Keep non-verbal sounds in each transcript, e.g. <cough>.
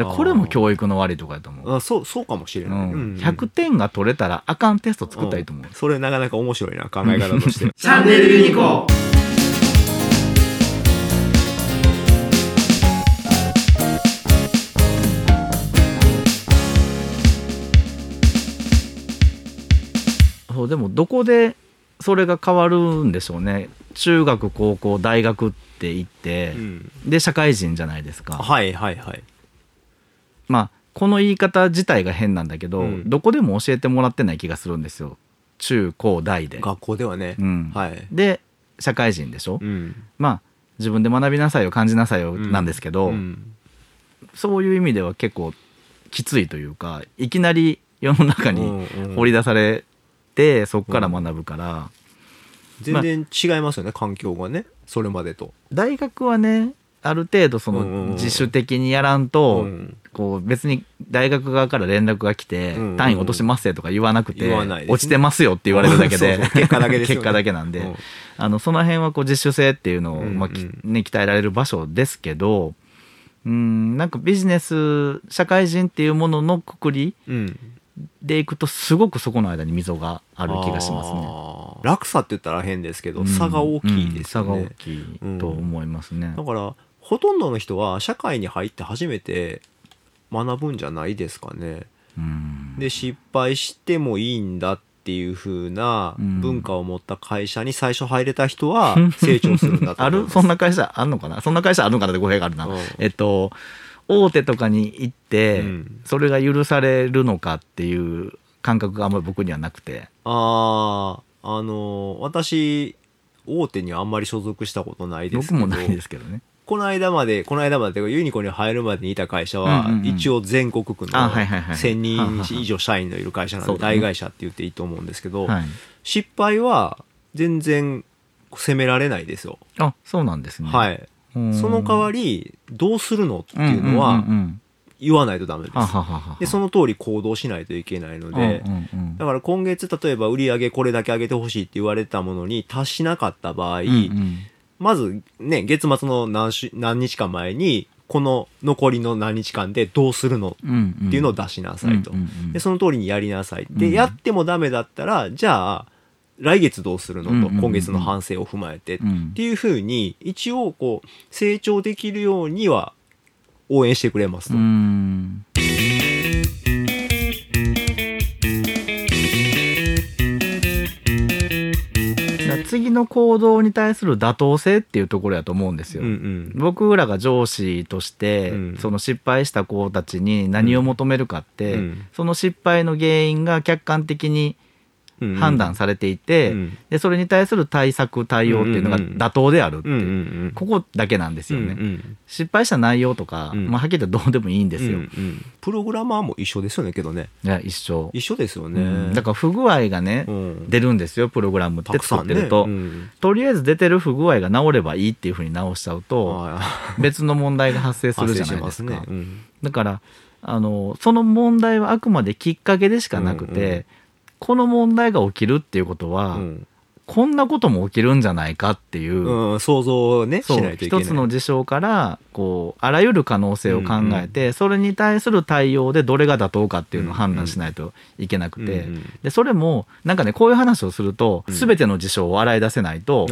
でこれも教育の悪いとこやと思う、あそうそうかもしれうない、ん。うん100点が取れたらあかんテスト作ったらいいと思う、それなかなか面白いな考え方として。チャンネルユニコそうでもどこでそれが変わるんでしょうね。中学高校大学って言って、うん。で社会人じゃないですか。はいはいはいまあこの言い方自体が変なんだけど、うん。どこでも教えてもらってない気がするんですよ。中高大で、学校ではね、うん。はい、で社会人でしょ、うん、まあ自分で学びなさいよ感じなさいようん。なんですけど、うん。そういう意味では結構きついというかいきなり世の中に掘り出されて、そこから学ぶから、全然違いますよね環境がね。それまでと、大学はねある程度その自主的にやらんと、うん。こう別に大学側から連絡が来て、単位落としますよとか言わなくて落ちてますよって言われるだけで <laughs> 結果だけ結果だけなんで、うん。あのその辺はこう自主性っていうのを、まあきね、鍛えられる場所ですけどうんなんかビジネス社会人っていうもののくくりうん。でいくとすごくそこの間に溝がある気がしますね。落差って言ったら変ですけど、うん。差が大きいですようん差が大ね、きいと思いますね。だからほとんどの人は社会に入って初めて学ぶんじゃないですかね。うん。で失敗してもいいんだっていう風なうん。文化を持った会社に最初入れた人は成長するんだと <laughs> ある？そんな会社あるのかな？そんな会社あるのかな？って語弊があるな。うん。えっと大手とかに行って、うん。それが許されるのかっていう感覚があんまり僕にはなくて。あああの私大手にはあんまり所属したことないですけど。僕もないですけどね。この間までこの間までユニコに入るまでにいた会社は、一応全国区のあはいはいはい1000人以上社員のいる会社なんで大会社って言っていいと思うんですけど、はい。失敗は全然責められないですよ、あそうなんですね。はい。うん。その代わりどうするのっていうのんは言わないとダメです、でその通り行動しないといけないので、だから今月例えば売り上げこれだけ上げてほしいって言われたものに達しなかった場合、うんうんまずね月末の何週何日間前にこの残りの何日間でどうするのっていうのを出しなさいと、でその通りにやりなさい。で、うん。やってもダメだったらじゃあ来月どうするのと、今月の反省を踏まえて、うん。っていうふうに一応こう成長できるようには応援してくれますと、次の行動に対する妥当性っていうところやと思うんですよ。うんうん。僕らが上司として、うん。その失敗した子たちに何を求めるかって、うん。その失敗の原因が客観的にうんうん判断されていて、うん。でそれに対する対策対応っていうのが妥当であるっていう、うんうんうん。ここだけなんですよね。うんうん失敗した内容とか、うん。まあ、はっきり言ったらどうでもいいんですよ。うんうん。プログラマーも一緒ですよねけどね。いや一緒、一緒ですよね、うん。だから不具合がね、うん。出るんですよプログラムって。たくさんね。作ってると、うん。とりあえず出てる不具合が治ればいいっていうふうに直しちゃうとあ別の問題が発生すーるじゃ発ないですか。ね、うん。だからあのその問題はあくまできっかけでしかなくて、うんうんこの問題が起きるっていうことは、うん。こんなことも起きるんじゃないかっていう、うん、想像をねしないと一つの事象からこうあらゆる可能性を考えて、それに対する対応でどれが妥当かっていうのを判断しないといけなくて、うんうんでそれもなんかねこういう話をすると、うん。全ての事象を洗い出せないと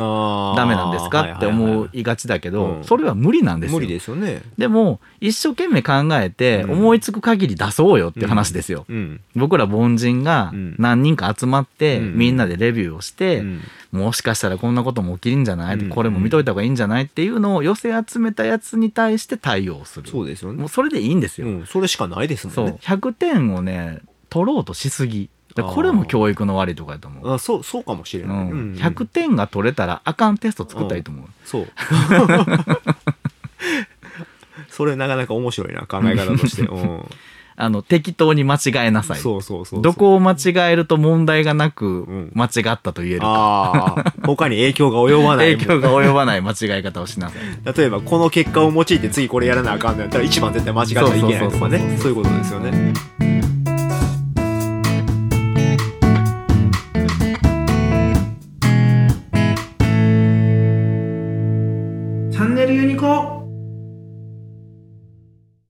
ダメなんですかってはいはい思はいがちだけど、うん。それは無理なんですよ。無理ですよね。でも一生懸命考えてうん。思いつく限り出そうよっていう話ですよ。うん。僕ら凡人がうん。何人か集まって、うん。みんなでレビューをして、うんもしかしたらこんなことも起きるんじゃない、うん。これも見といた方がいいんじゃない？っていうのを寄せ集めたやつに対して対応する。そうですよね。もうそれでいいんですよ。うん、それしかないですもんね。100点をね取ろうとしすぎ。でこれも教育の悪いとこやと思う。あそうそうかもしれうない、ん。うん100点が取れたらあかんテスト作ったらいいと思う。そう。<laughs> <laughs> それなかなか面白いな考え方として、うん、あの適当に間違えなさい。そうそうそうどこを間違えると問題がなくん。間違ったと言えるか。ああ他に影響が及ばない影響が及ばない間違い方をしなさい。例えばこの結果を用いて次これやらなあかんのやったら一番絶対間違っちゃいけないとかね。そういうことですよね